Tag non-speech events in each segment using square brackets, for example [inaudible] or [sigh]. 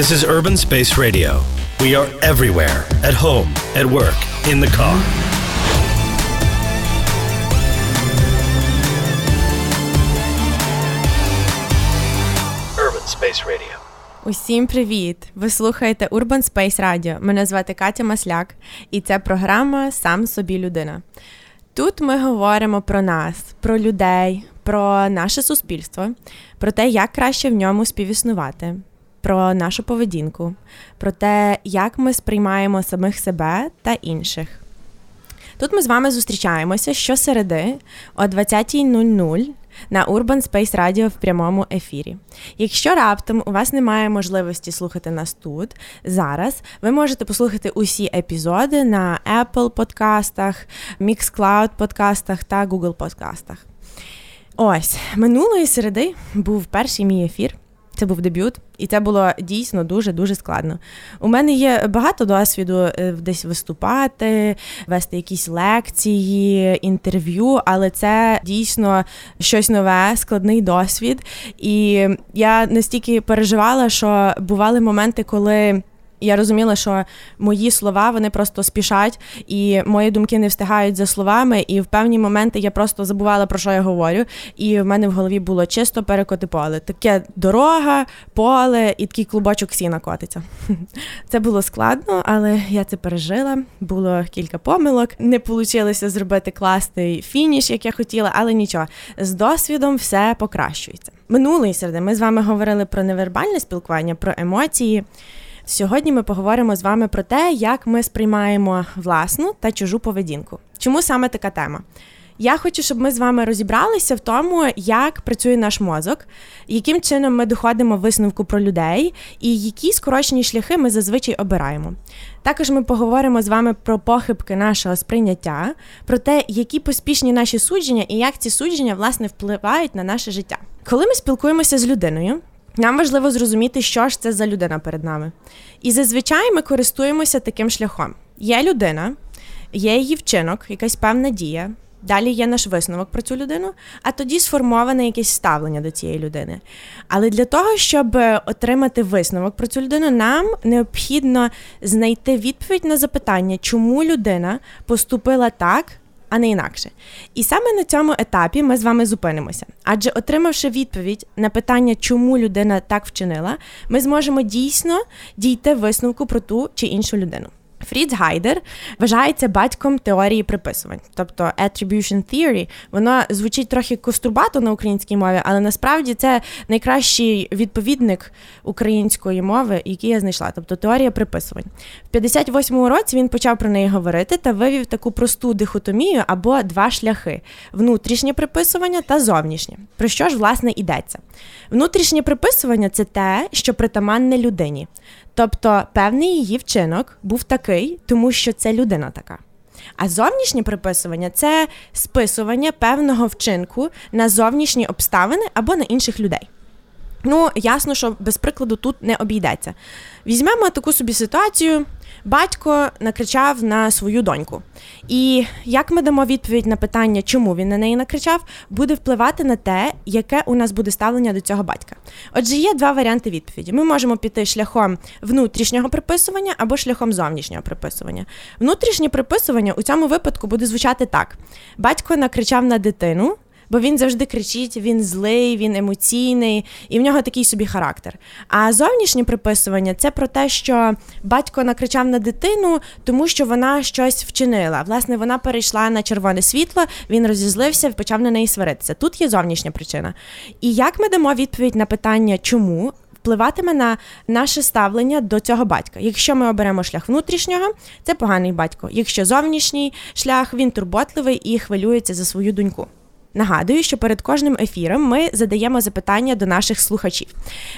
This is Urban Space Radio. We are everywhere at home, at work, in the car. Urban Space Radio. Усім привіт! Ви слухаєте Urban Space Radio. Мене звати Катя Масляк, і це програма Сам собі людина. Тут ми говоримо про нас, про людей, про наше суспільство, про те, як краще в ньому співіснувати, про нашу поведінку, про те, як ми сприймаємо самих себе та інших. Тут ми з вами зустрічаємося щосереди о 20.00 на Urban Space Radio в прямому ефірі. Якщо раптом у вас немає можливості слухати нас тут зараз, ви можете послухати усі епізоди на Apple подкастах, Mixcloud подкастах та Google подкастах. Ось минулої середи був перший мій ефір. Це був дебют, і це було дійсно дуже дуже складно. У мене є багато досвіду е, десь виступати, вести якісь лекції, інтерв'ю, але це дійсно щось нове, складний досвід. І я настільки переживала, що бували моменти, коли. Я розуміла, що мої слова вони просто спішать, і мої думки не встигають за словами. І в певні моменти я просто забувала про що я говорю. І в мене в голові було чисто перекоти поле. Таке дорога, поле і такий клубочок сіна котиться. [laughs] Це було складно, але я це пережила. Було кілька помилок. Не вийшло зробити класний фініш, як я хотіла, але нічого. З досвідом все покращується. Минулої середи ми з вами говорили про невербальне спілкування, про емоції. Сьогодні ми поговоримо з вами про те, як ми сприймаємо власну та чужу поведінку. Чому саме така тема? Я хочу, щоб ми з вами розібралися в тому, як працює наш мозок, яким чином ми доходимо висновку про людей, і які скорочені шляхи ми зазвичай обираємо. Також ми поговоримо з вами про похибки нашого сприйняття, про те, які поспішні наші судження і як ці судження власне впливають на наше життя. Коли ми спілкуємося з людиною, нам важливо зрозуміти, що ж це за людина перед нами. І зазвичай ми користуємося таким шляхом: є людина, є її вчинок, якась певна дія. Далі є наш висновок про цю людину, а тоді сформоване якесь ставлення до цієї людини. Але для того, щоб отримати висновок про цю людину, нам необхідно знайти відповідь на запитання, чому людина поступила так, а не інакше. І саме на цьому етапі ми з вами зупинимося. Адже, отримавши відповідь на питання, чому людина так вчинила, ми зможемо дійсно дійти висновку про ту чи іншу людину. Фріц Гайдер вважається батьком теорії приписувань, тобто attribution theory. Вона звучить трохи кострубато на українській мові, але насправді це найкращий відповідник української мови, який я знайшла, тобто теорія приписувань. В 58-му році він почав про неї говорити та вивів таку просту дихотомію або два шляхи: внутрішнє приписування та зовнішнє. Про що ж власне йдеться? Внутрішнє приписування це те, що притаманне людині. Тобто певний її вчинок був такий, тому що це людина така. А зовнішнє приписування це списування певного вчинку на зовнішні обставини або на інших людей. Ну, ясно, що без прикладу тут не обійдеться. Візьмемо таку собі ситуацію. Батько накричав на свою доньку. І як ми дамо відповідь на питання, чому він на неї накричав, буде впливати на те, яке у нас буде ставлення до цього батька. Отже, є два варіанти відповіді. Ми можемо піти шляхом внутрішнього приписування або шляхом зовнішнього приписування. Внутрішнє приписування у цьому випадку буде звучати так: батько накричав на дитину бо він завжди кричить, він злий, він емоційний, і в нього такий собі характер. А зовнішнє приписування це про те, що батько накричав на дитину, тому що вона щось вчинила. Власне, вона перейшла на червоне світло, він розізлився почав на неї сваритися. Тут є зовнішня причина. І як ми дамо відповідь на питання, чому? Впливатиме на наше ставлення до цього батька. Якщо ми оберемо шлях внутрішнього, це поганий батько. Якщо зовнішній шлях, він турботливий і хвилюється за свою доньку. Нагадую, що перед кожним ефіром ми задаємо запитання до наших слухачів.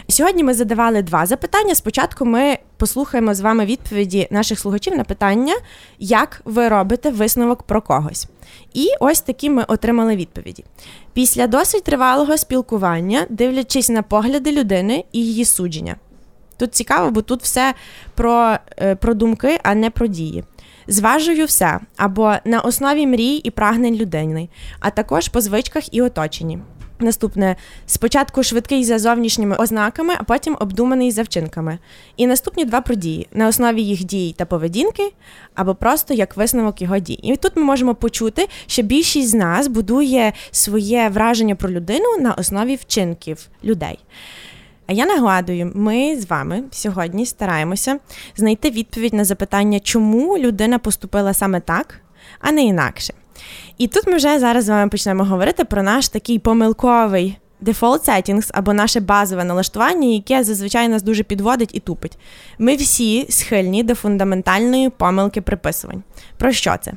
Сьогодні ми задавали два запитання. Спочатку ми послухаємо з вами відповіді наших слухачів на питання, як ви робите висновок про когось. І ось такі ми отримали відповіді. Після досить тривалого спілкування, дивлячись на погляди людини і її судження. Тут цікаво, бо тут все про, е, про думки, а не про дії. Зважую все або на основі мрій і прагнень людини, а також по звичках і оточенні. Наступне спочатку швидкий за зовнішніми ознаками, а потім обдуманий за вчинками. І наступні два про дії на основі їх дій та поведінки, або просто як висновок його дій. І тут ми можемо почути, що більшість з нас будує своє враження про людину на основі вчинків людей. А я нагадую, ми з вами сьогодні стараємося знайти відповідь на запитання, чому людина поступила саме так, а не інакше. І тут ми вже зараз з вами почнемо говорити про наш такий помилковий default settings або наше базове налаштування, яке зазвичай нас дуже підводить і тупить. Ми всі схильні до фундаментальної помилки приписувань. Про що це?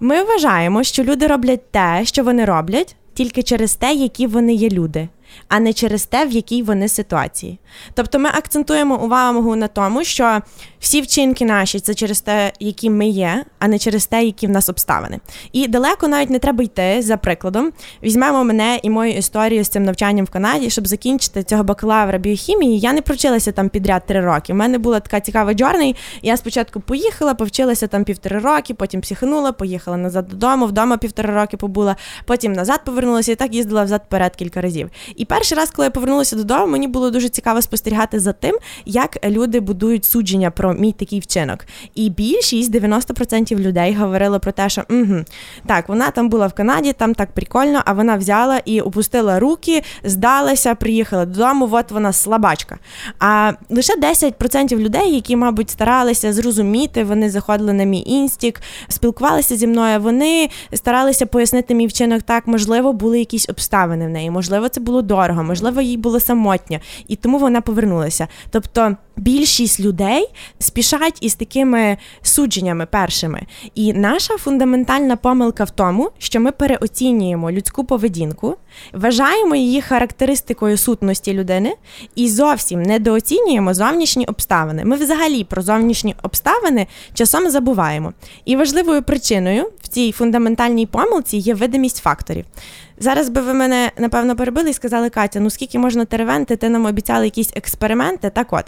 Ми вважаємо, що люди роблять те, що вони роблять, тільки через те, які вони є люди а не через те, в якій вони ситуації. Тобто ми акцентуємо увагу на тому, що всі вчинки наші це через те, які ми є, а не через те, які в нас обставини. І далеко навіть не треба йти за прикладом. Візьмемо мене і мою історію з цим навчанням в Канаді, щоб закінчити цього бакалавра біохімії. Я не провчилася там підряд три роки. У мене була така цікава джорний. Я спочатку поїхала, повчилася там півтори роки, потім психанула, поїхала назад додому, вдома півтора роки побула, потім назад повернулася і так їздила взад перед кілька разів. І перший раз, коли я повернулася додому, мені було дуже цікаво спостерігати за тим, як люди будують судження про мій такий вчинок. І більшість 90% людей говорили про те, що угу, так, вона там була в Канаді, там так прикольно, а вона взяла і опустила руки, здалася, приїхала додому. От вона слабачка. А лише 10% людей, які, мабуть, старалися зрозуміти, вони заходили на мій інстік, спілкувалися зі мною. Вони старалися пояснити мій вчинок так, можливо, були якісь обставини в неї, можливо, це було дорого, можливо, їй було самотньо, і тому вона повернулася. Тобто більшість людей спішать із такими судженнями першими. І наша фундаментальна помилка в тому, що ми переоцінюємо людську поведінку, вважаємо її характеристикою сутності людини і зовсім недооцінюємо зовнішні обставини. Ми взагалі про зовнішні обставини часом забуваємо. І важливою причиною в цій фундаментальній помилці є видимість факторів. Зараз би ви мене напевно перебили і сказали, Катя, ну скільки можна теревенти, ти нам обіцяли якісь експерименти. Так от.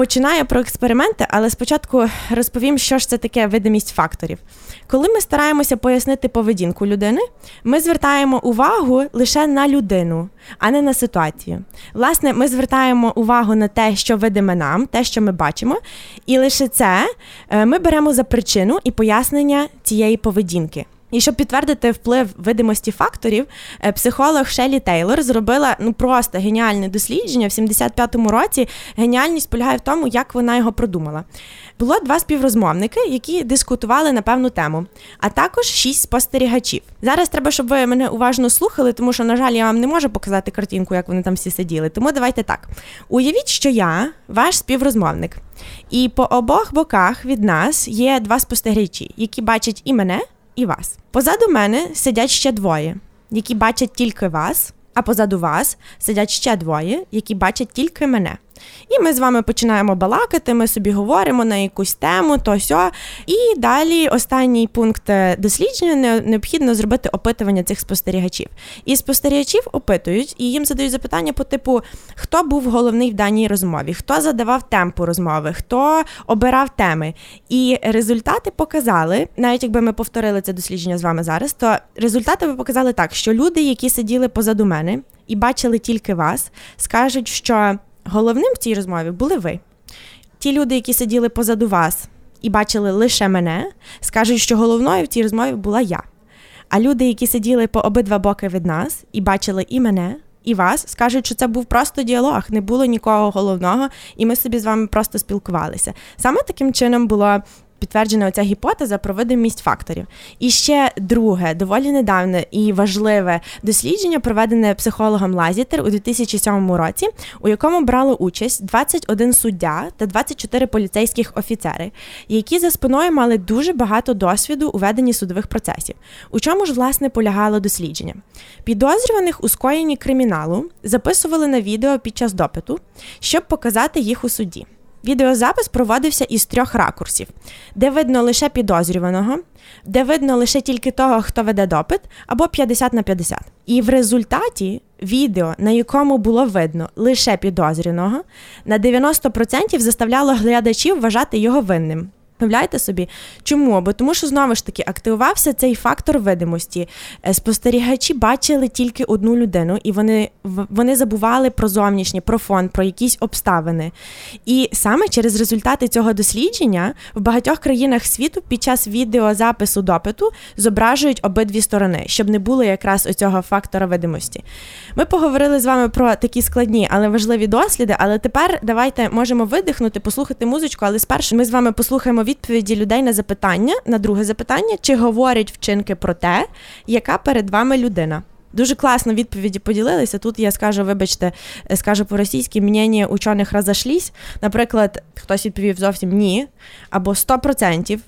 Починаю про експерименти, але спочатку розповім, що ж це таке видимість факторів. Коли ми стараємося пояснити поведінку людини, ми звертаємо увагу лише на людину, а не на ситуацію. Власне, ми звертаємо увагу на те, що видиме нам, те, що ми бачимо, і лише це е, ми беремо за причину і пояснення цієї поведінки. І щоб підтвердити вплив видимості факторів, е, психолог Шелі Тейлор зробила ну просто геніальне дослідження в 75-му році. Геніальність полягає в тому, як вона його продумала. Було два співрозмовники, які дискутували на певну тему, а також шість спостерігачів. Зараз треба, щоб ви мене уважно слухали, тому що, на жаль, я вам не можу показати картинку, як вони там всі сиділи. Тому давайте так. Уявіть, що я ваш співрозмовник, і по обох боках від нас є два спостерігачі, які бачать і мене і вас. Позаду мене сидять ще двоє, які бачать тільки вас, а позаду вас сидять ще двоє, які бачать тільки мене. І ми з вами починаємо балакати, ми собі говоримо на якусь тему, то сьо. І далі останній пункт е, дослідження необхідно зробити опитування цих спостерігачів. І спостерігачів опитують, і їм задають запитання по типу, хто був головний в даній розмові, хто задавав темпу розмови, хто обирав теми. І результати показали, навіть якби ми повторили це дослідження з вами зараз, то результати ви показали так, що люди, які сиділи позаду мене і бачили тільки вас, скажуть, що. Головним в цій розмові були ви. Ті люди, які сиділи позаду вас і бачили лише мене, скажуть, що головною в цій розмові була я. А люди, які сиділи по обидва боки від нас і бачили і мене, і вас, скажуть, що це був просто діалог, не було нікого головного, і ми собі з вами просто спілкувалися. Саме таким чином було підтверджена оця гіпотеза про видимість факторів. І ще друге, доволі недавне і важливе дослідження, проведене психологом Лазітер у 2007 році, у якому брало участь 21 суддя та 24 поліцейських офіцери, які за спиною мали дуже багато досвіду у веденні судових процесів. У чому ж власне полягало дослідження? Підозрюваних у скоєнні криміналу записували на відео під час допиту, щоб показати їх у суді. Відеозапис проводився із трьох ракурсів, де видно лише підозрюваного, де видно лише тільки того, хто веде допит, або 50 на 50. І в результаті відео, на якому було видно лише підозрюваного, на 90% заставляло глядачів вважати його винним. Уявляєте собі, чому? Бо тому, що знову ж таки активувався цей фактор видимості. Е, спостерігачі бачили тільки одну людину, і вони вони забували про зовнішнє, про фон, про якісь обставини. І саме через результати цього дослідження в багатьох країнах світу під час відеозапису допиту зображують обидві сторони, щоб не було якраз оцього фактора видимості. Ми поговорили з вами про такі складні, але важливі досліди. Але тепер давайте можемо видихнути, послухати музичку, але спершу ми з вами послухаємо відповіді людей на запитання, на друге запитання, чи говорять вчинки про те, яка перед вами людина. Дуже класно відповіді поділилися. Тут я скажу, вибачте, скажу по-російськи, мнення учених розошлись. Наприклад, хтось відповів зовсім ні, або 100%.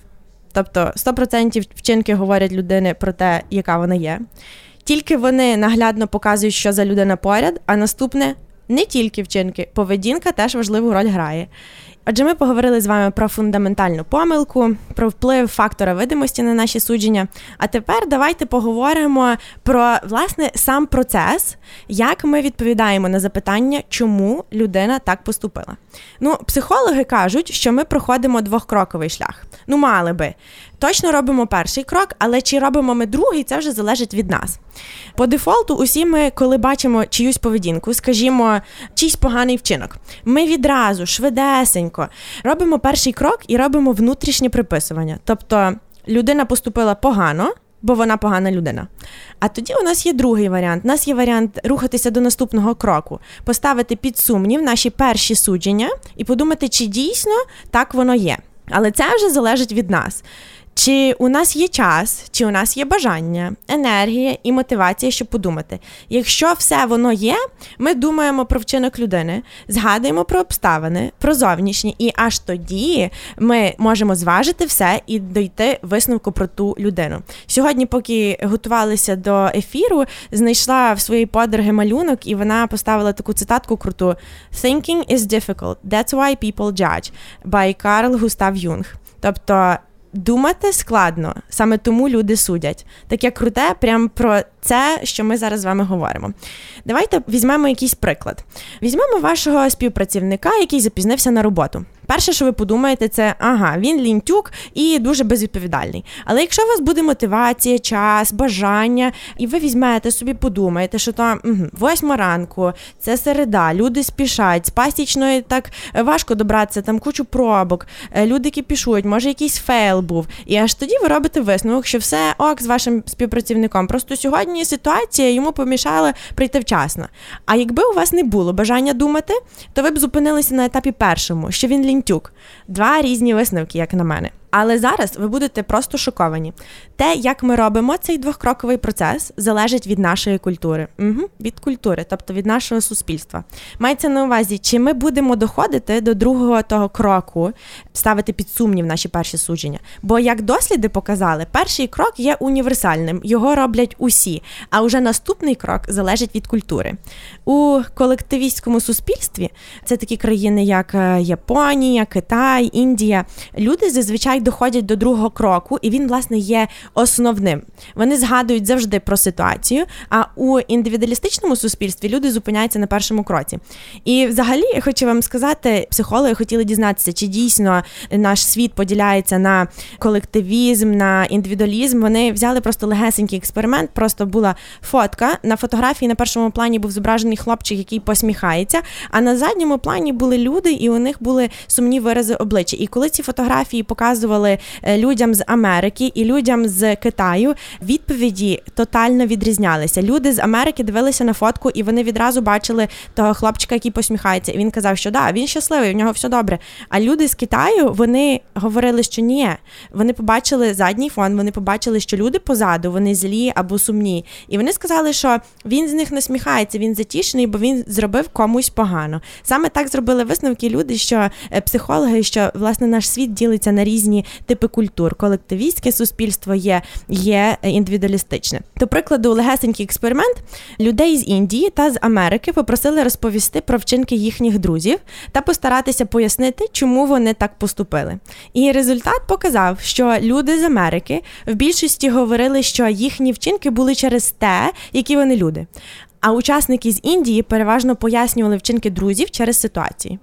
Тобто 100% вчинки говорять людини про те, яка вона є. Тільки вони наглядно показують, що за людина поряд, а наступне не тільки вчинки, поведінка теж важливу роль грає. Адже ми поговорили з вами про фундаментальну помилку, про вплив фактора видимості на наші судження. А тепер давайте поговоримо про власне сам процес, як ми відповідаємо на запитання, чому людина так поступила. Ну, психологи кажуть, що ми проходимо двохкроковий шлях. Ну, мали би. Точно робимо перший крок, але чи робимо ми другий, це вже залежить від нас. По дефолту, усі ми, коли бачимо чиюсь поведінку, скажімо, чийсь поганий вчинок, ми відразу швидесенько робимо перший крок і робимо внутрішнє приписування. Тобто людина поступила погано. Бо вона погана людина. А тоді у нас є другий варіант. У нас є варіант рухатися до наступного кроку, поставити під сумнів наші перші судження і подумати, чи дійсно так воно є. Але це вже залежить від нас. Чи у нас є час, чи у нас є бажання, енергія і мотивація, щоб подумати. Якщо все воно є, ми думаємо про вчинок людини, згадуємо про обставини, про зовнішні, і аж тоді ми можемо зважити все і дойти висновку про ту людину. Сьогодні, поки готувалися до ефіру, знайшла в своїй подруги малюнок, і вона поставила таку цитатку круту: Thinking is difficult, that's why people judge by Карл Густав Юнг. Тобто думати складно, саме тому люди судять. Таке круте, прям про це, що ми зараз з вами говоримо. Давайте візьмемо якийсь приклад. Візьмемо вашого співпрацівника, який запізнився на роботу. Перше, що ви подумаєте, це ага, він лінтюк і дуже безвідповідальний. Але якщо у вас буде мотивація, час, бажання, і ви візьмете собі, подумаєте, що там восьма ранку, це середа, люди спішать, з Пасічної так важко добратися, там кучу пробок, е, люди кипішують, може якийсь fail був. І аж тоді ви робите висновок, що все ок з вашим співпрацівником. Просто сьогодні ситуація йому помішала прийти вчасно. А якби у вас не було бажання думати, то ви б зупинилися на етапі першому, що він лінтюк. Два різні висновки, як на мене. Але зараз ви будете просто шоковані. Те, як ми робимо цей двохкроковий процес, залежить від нашої культури, Угу, від культури, тобто від нашого суспільства. Мається на увазі, чи ми будемо доходити до другого того кроку, ставити під сумнів наші перші судження. Бо як досліди показали, перший крок є універсальним, його роблять усі. А вже наступний крок залежить від культури. У колективістському суспільстві це такі країни, як е, Японія, Китай, Індія. Люди зазвичай доходять до другого кроку, і він, власне, є основним. Вони згадують завжди про ситуацію. А у індивідуалістичному суспільстві люди зупиняються на першому кроці. І, взагалі, я хочу вам сказати, психологи хотіли дізнатися, чи дійсно наш світ поділяється на колективізм, на індивідуалізм. Вони взяли просто легесенький експеримент. Просто була фотка. На фотографії на першому плані був зображений хлопчик, який посміхається. А на задньому плані були люди, і у них були сумні вирази обличчя. І коли ці фотографії показували показували е, людям з Америки і людям з Китаю, відповіді тотально відрізнялися. Люди з Америки дивилися на фотку, і вони відразу бачили того хлопчика, який посміхається. І він казав, що да, він щасливий, в нього все добре. А люди з Китаю вони говорили, що ні. Вони побачили задній фон, вони побачили, що люди позаду, вони злі або сумні. І вони сказали, що він з них насміхається, він затішений, бо він зробив комусь погано. Саме так зробили висновки люди, що е, психологи, що власне наш світ ділиться на різні типи культур. Колективістське суспільство є є індивідуалістичне. До прикладу, легесенький експеримент людей з Індії та з Америки попросили розповісти про вчинки їхніх друзів та постаратися пояснити, чому вони так поступили. І результат показав, що люди з Америки в більшості говорили, що їхні вчинки були через те, які вони люди. А учасники з Індії переважно пояснювали вчинки друзів через ситуації.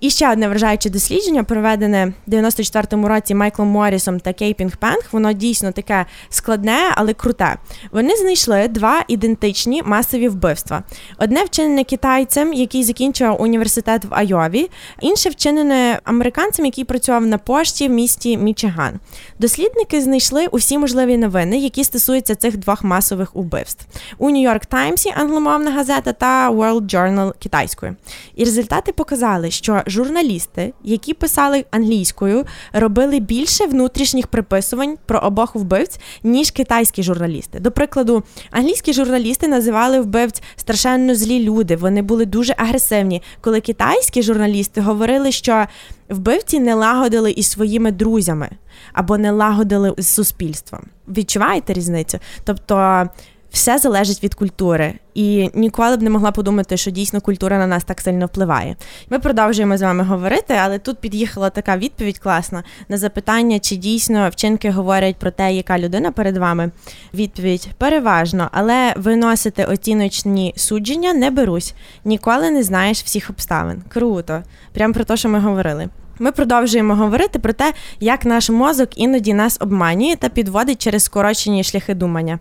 І ще одне вражаюче дослідження, проведене в 94-му році Майклом Моррісом та Кейпінг Пенг. Воно дійсно таке складне, але круте. Вони знайшли два ідентичні масові вбивства: одне вчинене китайцем, який закінчував університет в Айові, інше вчинене американцем, який працював на пошті в місті Мічиган. Дослідники знайшли усі можливі новини, які стосуються цих двох масових убивств у Нью-Йорк Таймсі, англомовна газета та World Journal китайською. І результати показали, що журналісти, які писали англійською, робили більше внутрішніх приписувань про обох вбивць, ніж китайські журналісти. До прикладу, англійські журналісти називали вбивць страшенно злі люди. Вони були дуже агресивні. Коли китайські журналісти говорили, що вбивці не лагодили із своїми друзями або не лагодили з суспільством. Відчуваєте різницю? Тобто все залежить від культури, і ніколи б не могла подумати, що дійсно культура на нас так сильно впливає. Ми продовжуємо з вами говорити, але тут під'їхала така відповідь класна на запитання, чи дійсно вчинки говорять про те, яка людина перед вами. Відповідь переважно, але виносити оціночні судження не берусь. Ніколи не знаєш всіх обставин. Круто, прямо про те, що ми говорили. Ми продовжуємо говорити про те, як наш мозок іноді нас обманює та підводить через скорочені шляхи думання.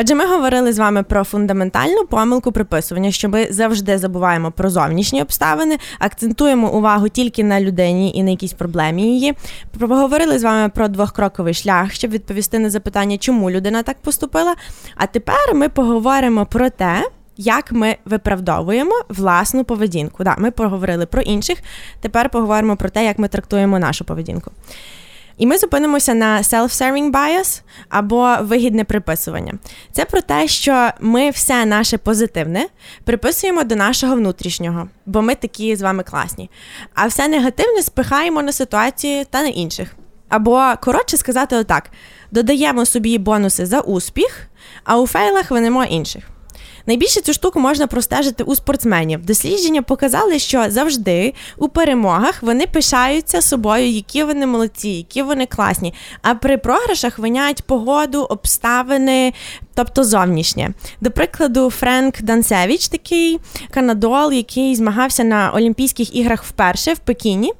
Отже, ми говорили з вами про фундаментальну помилку приписування, що ми завжди забуваємо про зовнішні обставини, акцентуємо увагу тільки на людині і на якійсь проблемі її. Поговорили з вами про двохкроковий шлях, щоб відповісти на запитання, чому людина так поступила. А тепер ми поговоримо про те. Як ми виправдовуємо власну поведінку? Да, Ми поговорили про інших. Тепер поговоримо про те, як ми трактуємо нашу поведінку. І ми зупинимося на self-serving bias або вигідне приписування. Це про те, що ми все наше позитивне приписуємо до нашого внутрішнього, бо ми такі з вами класні. А все негативне спихаємо на ситуації та на інших. Або, коротше сказати, отак: додаємо собі бонуси за успіх, а у фейлах винемо інших. Найбільше цю штуку можна простежити у спортсменів. Дослідження показали, що завжди у перемогах вони пишаються собою, які вони молодці, які вони класні. А при програшах виняють погоду, обставини, тобто зовнішнє. До прикладу, Френк Дансевич, такий канадол, який змагався на Олімпійських іграх вперше в Пекіні.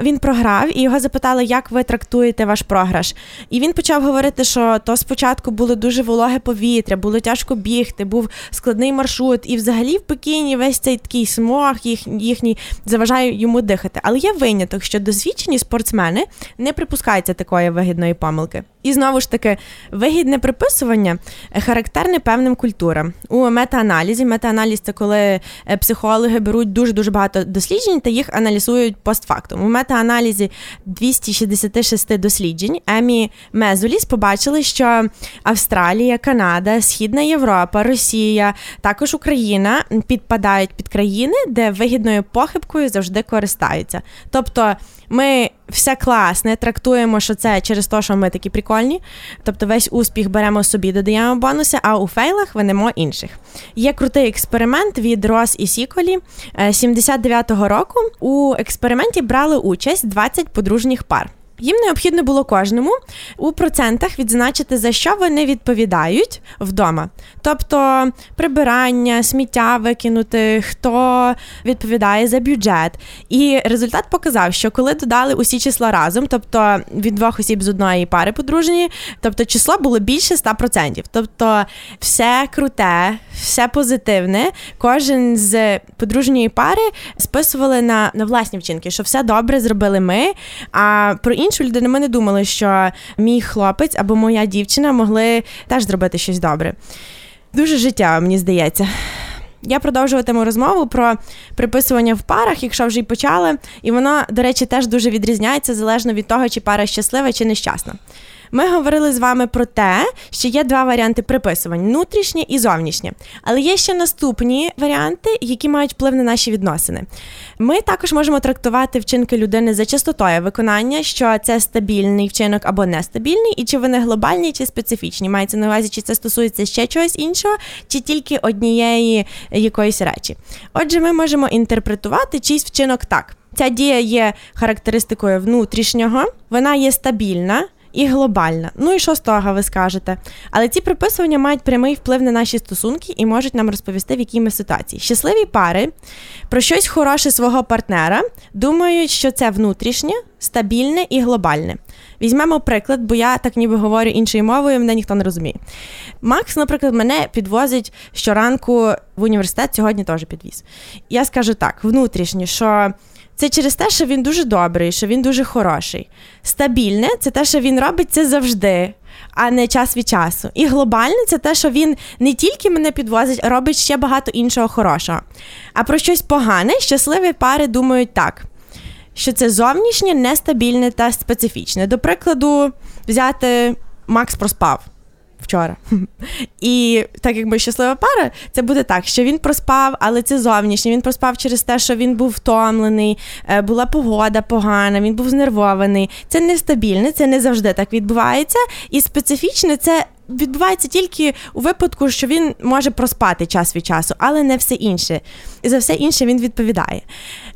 Він програв і його запитали, як ви трактуєте ваш програш. І він почав говорити, що то спочатку було дуже вологе повітря, було тяжко бігти, був складний маршрут. І взагалі в Пекіні весь цей такий смог їх, їхній заважає йому дихати. Але є виняток, що досвідчені спортсмени не припускаються такої вигідної помилки. І знову ж таки, вигідне приписування характерне певним культурам. У метааналізі, метааналіз це коли е, психологи беруть дуже дуже багато досліджень та їх аналізують постфактум. У метааналізі 266 досліджень Емі Мезуліс побачили, що Австралія, Канада, Східна Європа, Росія, також Україна підпадають під країни, де вигідною похибкою завжди користаються. Тобто ми все класне, трактуємо, що це через те, що ми такі прикольні. Тобто весь успіх беремо собі, додаємо бонуси, а у фейлах винемо інших. Є крутий експеримент від Рос і Сіколі 79-го року. У експерименті брали участь 20 подружніх пар. Їм необхідно було кожному у процентах відзначити, за що вони відповідають вдома. Тобто прибирання, сміття викинути, хто відповідає за бюджет. І результат показав, що коли додали усі числа разом, тобто від двох осіб з одної пари подружні, тобто число було більше 100%. Тобто все круте, все позитивне. Кожен з подружньої пари списували на, на власні вчинки, що все добре зробили ми. А про інше іншу людину ми не думали, що мій хлопець або моя дівчина могли теж зробити щось добре. Дуже життя, мені здається. Я продовжуватиму розмову про приписування в парах, якщо вже й почали, і воно, до речі, теж дуже відрізняється залежно від того, чи пара щаслива чи нещасна. Ми говорили з вами про те, що є два варіанти приписувань внутрішнє і зовнішнє. Але є ще наступні варіанти, які мають вплив на наші відносини. Ми також можемо трактувати вчинки людини за частотою виконання, що це стабільний вчинок або нестабільний, і чи вони глобальні, чи специфічні. Мається на увазі, чи це стосується ще чогось іншого, чи тільки однієї якоїсь речі. Отже, ми можемо інтерпретувати чийсь вчинок так. Ця дія є характеристикою внутрішнього, вона є стабільна і глобальна. Ну і що з того, ви скажете? Але ці приписування мають прямий вплив на наші стосунки і можуть нам розповісти, в якій ми ситуації. Щасливі пари про щось хороше свого партнера думають, що це внутрішнє, стабільне і глобальне. Візьмемо приклад, бо я так ніби говорю іншою мовою, мене ніхто не розуміє. Макс, наприклад, мене підвозить щоранку в університет, сьогодні теж підвіз. Я скажу так: внутрішнє, що. Це через те, що він дуже добрий, що він дуже хороший. Стабільне це те, що він робить це завжди, а не час від часу. І глобальне це те, що він не тільки мене підвозить, а робить ще багато іншого хорошого. А про щось погане, щасливі пари думають так що це зовнішнє, нестабільне та специфічне. До прикладу, взяти Макс проспав. Вчора. [laughs] І так якби щаслива пара, це буде так, що він проспав, але це зовнішнє. Він проспав через те, що він був втомлений, е, була погода погана, він був знервований. Це нестабільне, це не завжди так відбувається. І специфічне це відбувається тільки у випадку, що він може проспати час від часу, але не все інше. І за все інше він відповідає.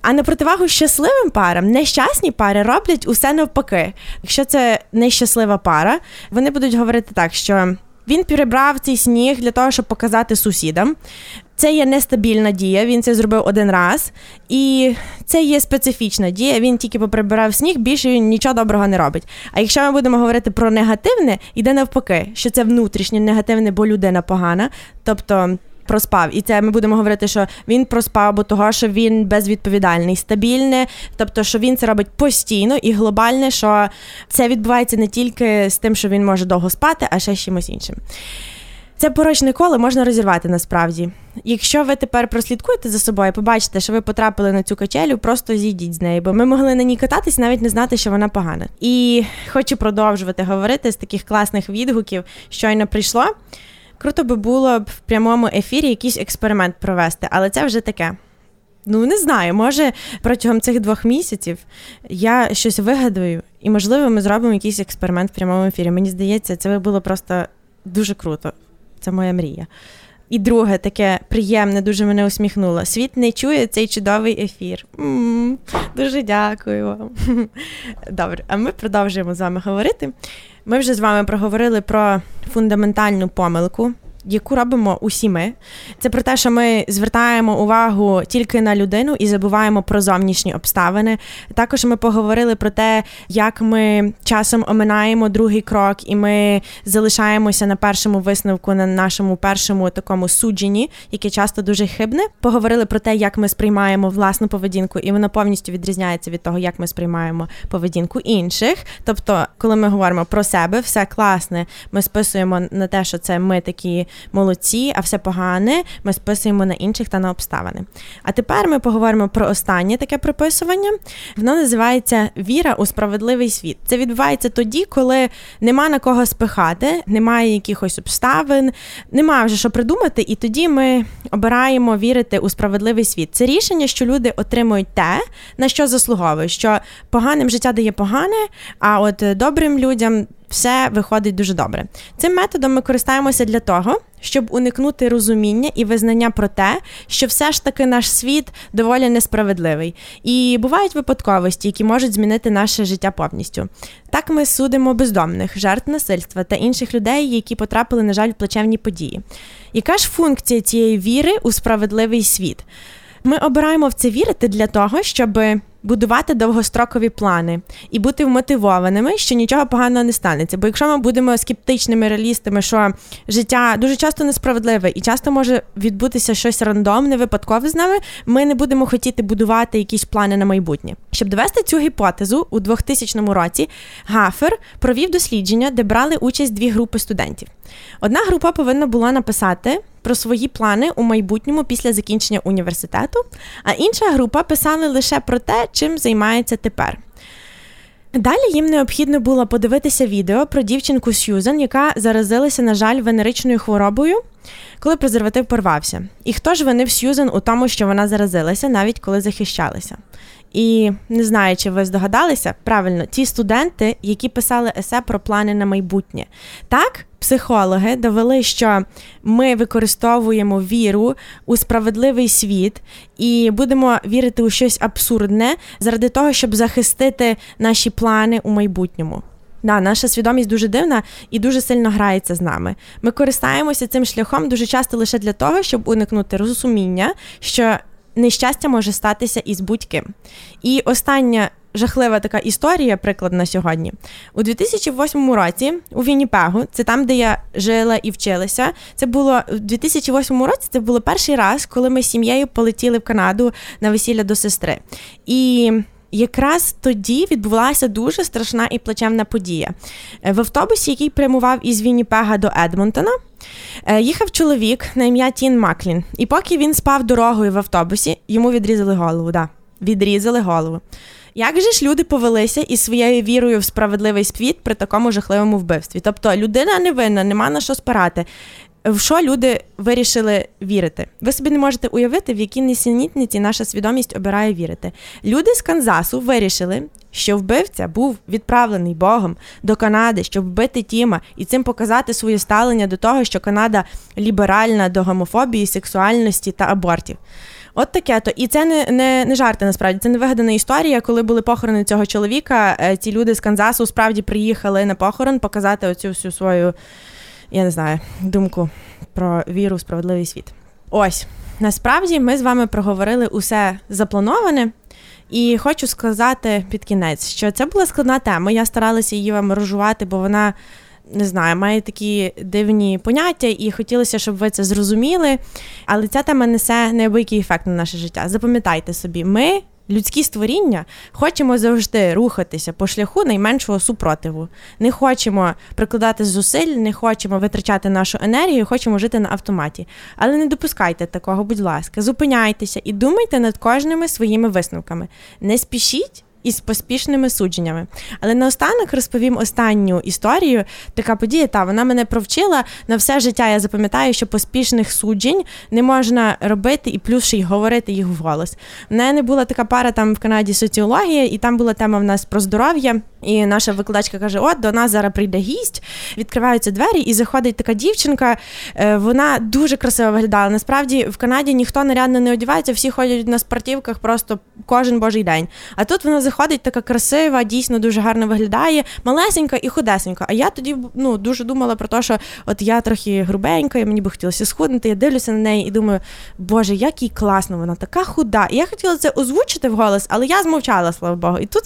А на противагу щасливим парам, нещасні пари роблять усе навпаки. Якщо це нещаслива пара, вони будуть говорити так, що. Він перебрав цей сніг для того, щоб показати сусідам. Це є нестабільна дія, він це зробив один раз, і це є специфічна дія. Він тільки поприбирав сніг, більше він нічого доброго не робить. А якщо ми будемо говорити про негативне, йде навпаки, що це внутрішнє негативне, бо людина погана, тобто. Проспав, і це ми будемо говорити, що він проспав, бо того, що він безвідповідальний, стабільне, тобто, що він це робить постійно і глобальне, що це відбувається не тільки з тим, що він може довго спати, а ще з чимось іншим. Це порочне коло можна розірвати насправді. Якщо ви тепер прослідкуєте за собою, побачите, що ви потрапили на цю качелю, просто зійдіть з неї, бо ми могли на ній кататись, навіть не знати, що вона погана. І хочу продовжувати говорити з таких класних відгуків, щойно прийшло. Круто би було б в прямому ефірі якийсь експеримент провести, але це вже таке. Ну, не знаю, може протягом цих двох місяців я щось вигадую, і, можливо, ми зробимо якийсь експеримент в прямому ефірі. Мені здається, це було просто дуже круто. Це моя мрія. І друге, таке приємне, дуже мене усміхнуло. Світ не чує цей чудовий ефір. М-м, дуже дякую вам. [laughs] Добре, а ми продовжуємо з вами говорити. Ми вже з вами проговорили про фундаментальну помилку, яку робимо усі ми. Це про те, що ми звертаємо увагу тільки на людину і забуваємо про зовнішні обставини. Також ми поговорили про те, як ми часом оминаємо другий крок, і ми залишаємося на першому висновку, на нашому першому такому судженні, яке часто дуже хибне. Поговорили про те, як ми сприймаємо власну поведінку, і вона повністю відрізняється від того, як ми сприймаємо поведінку інших. Тобто, коли ми говоримо про себе, все класне, ми списуємо на те, що це ми такі молодці, а все погане ми списуємо на інших та на обставини. А тепер ми поговоримо про останнє таке приписування. Воно називається віра у справедливий світ. Це відбувається тоді, коли нема на кого спихати, немає якихось обставин, немає вже що придумати, і тоді ми обираємо вірити у справедливий світ. Це рішення, що люди отримують те, на що заслуговують, що поганим життя дає погане, а от добрим людям все виходить дуже добре. Цим методом ми користаємося для того, щоб уникнути розуміння і визнання про те, що все ж таки наш світ доволі несправедливий. І бувають випадковості, які можуть змінити наше життя повністю. Так ми судимо бездомних, жертв насильства та інших людей, які потрапили, на жаль, в плачевні події. Яка ж функція цієї віри у справедливий світ? Ми обираємо в це вірити для того, щоб будувати довгострокові плани і бути вмотивованими, що нічого поганого не станеться. Бо якщо ми будемо скептичними реалістами, що життя дуже часто несправедливе і часто може відбутися щось рандомне, випадкове з нами, ми не будемо хотіти будувати якісь плани на майбутнє. Щоб довести цю гіпотезу у 2000 році, Гафер провів дослідження, де брали участь дві групи студентів. Одна група повинна була написати про свої плани у майбутньому після закінчення університету, а інша група писала лише про те, чим займається тепер. Далі їм необхідно було подивитися відео про дівчинку Сьюзан, яка заразилася, на жаль, венеричною хворобою, коли презерватив порвався. І хто ж винив Сьюзан у тому, що вона заразилася, навіть коли захищалася. І не знаю, чи ви здогадалися правильно, ті студенти, які писали есе про плани на майбутнє. Так, психологи довели, що ми використовуємо віру у справедливий світ і будемо вірити у щось абсурдне заради того, щоб захистити наші плани у майбутньому. Да, наша свідомість дуже дивна і дуже сильно грається з нами. Ми користаємося цим шляхом дуже часто лише для того, щоб уникнути розуміння, що нещастя може статися із будь-ким. І остання жахлива така історія, приклад на сьогодні. У 2008 році у Вінніпегу, це там, де я жила і вчилася. Це було у 2008 році. Це було перший раз, коли ми з сім'єю полетіли в Канаду на весілля до сестри. І Якраз тоді відбувалася дуже страшна і плачевна подія. Е, в автобусі, який прямував із Вінніпега до Едмонтона, е, їхав чоловік на ім'я Тін Маклін. І поки він спав дорогою в автобусі, йому відрізали голову. Да, Відрізали голову. Як же ж люди повелися із своєю вірою в справедливий світ при такому жахливому вбивстві? Тобто людина невинна, нема на що спирати. В що люди вирішили вірити? Ви собі не можете уявити, в які несенітниці наша свідомість обирає вірити. Люди з Канзасу вирішили, що вбивця був відправлений Богом до Канади, щоб вбити Тіма і цим показати своє ставлення до того, що Канада ліберальна до гомофобії, сексуальності та абортів. От таке то. І це не не, не жарти насправді. Це не вигадана історія. Коли були похорони цього чоловіка, е, ці люди з Канзасу справді приїхали на похорон показати оцю всю свою, я не знаю, думку про віру в справедливий світ. Ось насправді ми з вами проговорили усе заплановане. І хочу сказати під кінець, що це була складна тема. Я старалася її вам розжувати, бо вона не знаю, має такі дивні поняття, і хотілося, щоб ви це зрозуміли. Але ця тема несе неабиякий ефект на наше життя. Запам'ятайте собі, ми. Людські створіння хочемо завжди рухатися по шляху найменшого супротиву. Не хочемо прикладати зусиль, не хочемо витрачати нашу енергію, хочемо жити на автоматі. Але не допускайте такого, будь ласка, зупиняйтеся і думайте над кожними своїми висновками. Не спішіть із поспішними судженнями. Але наостанок розповім останню історію. Така подія, та вона мене провчила на все життя. Я запам'ятаю, що поспішних суджень не можна робити і плюс ще й говорити їх вголос. У мене була така пара там в Канаді соціологія, і там була тема в нас про здоров'я. І наша викладачка каже: От до нас зараз прийде гість, відкриваються двері, і заходить така дівчинка. Е, вона дуже красиво виглядала. Насправді в Канаді ніхто нарядно не одягається, всі ходять на спортівках просто кожен божий день. А тут вона заходить така красива, дійсно дуже гарно виглядає, малесенька і худесенька. А я тоді ну, дуже думала про те, що от я трохи грубенька, і мені би хотілося схуднути. Я дивлюся на неї і думаю, боже, як їй класно, вона така худа. І я хотіла це озвучити вголос, але я змовчала, слава Богу. І тут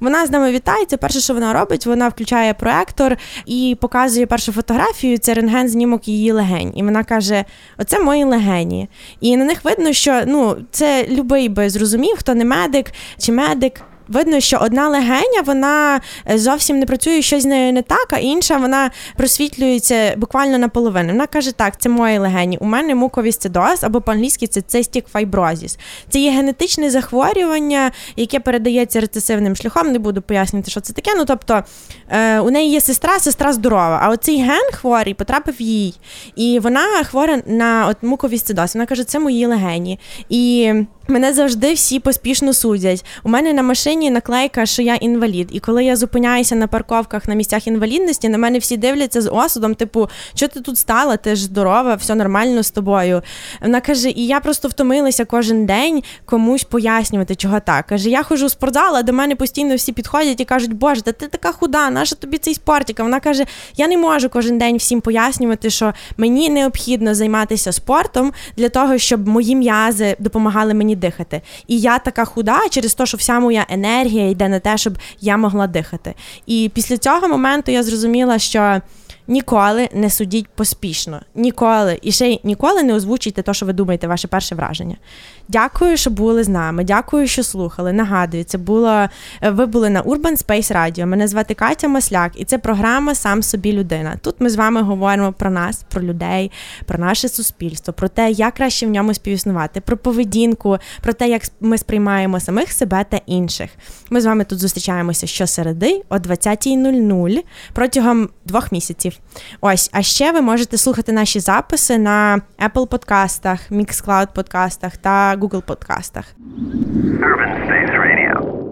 вона з нами вітається. Перше, що вона робить, вона включає проектор і показує першу фотографію. Це рентген знімок її легень. І вона каже: Оце мої легені. І на них видно, що ну це любий би зрозумів, хто не медик чи медик видно, що одна легеня вона е, зовсім не працює щось з нею не так, а інша вона просвітлюється буквально наполовину. Вона каже: так, це мої легені. У мене муковісцидоз, або по-англійськи це цистік файброзіс. Це є генетичне захворювання, яке передається рецесивним шляхом. Не буду пояснювати, що це таке. Ну тобто е, у неї є сестра, сестра здорова. А оцей ген хворий потрапив їй. І вона хвора на от муковісцидоз. Вона каже, це мої легені. І Мене завжди всі поспішно судять. У мене на машині наклейка, що я інвалід. І коли я зупиняюся на парковках на місцях інвалідності, на мене всі дивляться з осудом, типу, що ти тут стала? Ти ж здорова, все нормально з тобою. Вона каже: І я просто втомилася кожен день комусь пояснювати, чого так. Каже, я ходжу в спортзал, а до мене постійно всі підходять і кажуть, Боже, та ти така худа, наша тобі цей спортик? Вона каже: Я не можу кожен день всім пояснювати, що мені необхідно займатися спортом для того, щоб мої м'язи допомагали мені дихати. І я така худа через те, що вся моя енергія йде на те, щоб я могла дихати. І після цього моменту я зрозуміла, що. Ніколи не судіть поспішно. Ніколи. І ще й ніколи не озвучуйте те, що ви думаєте, ваше перше враження. Дякую, що були з нами. Дякую, що слухали. Нагадую, це було ви були на Urban Space Radio. Мене звати Катя Масляк, і це програма Сам собі людина. Тут ми з вами говоримо про нас, про людей, про наше суспільство, про те, як краще в ньому співіснувати, про поведінку, про те, як ми сприймаємо самих себе та інших. Ми з вами тут зустрічаємося щосереди о 20.00 протягом двох місяців. Ось, а ще ви можете слухати наші записи на Apple подкастах, Mixcloud подкастах та Google подкастах. Urban Space Radio.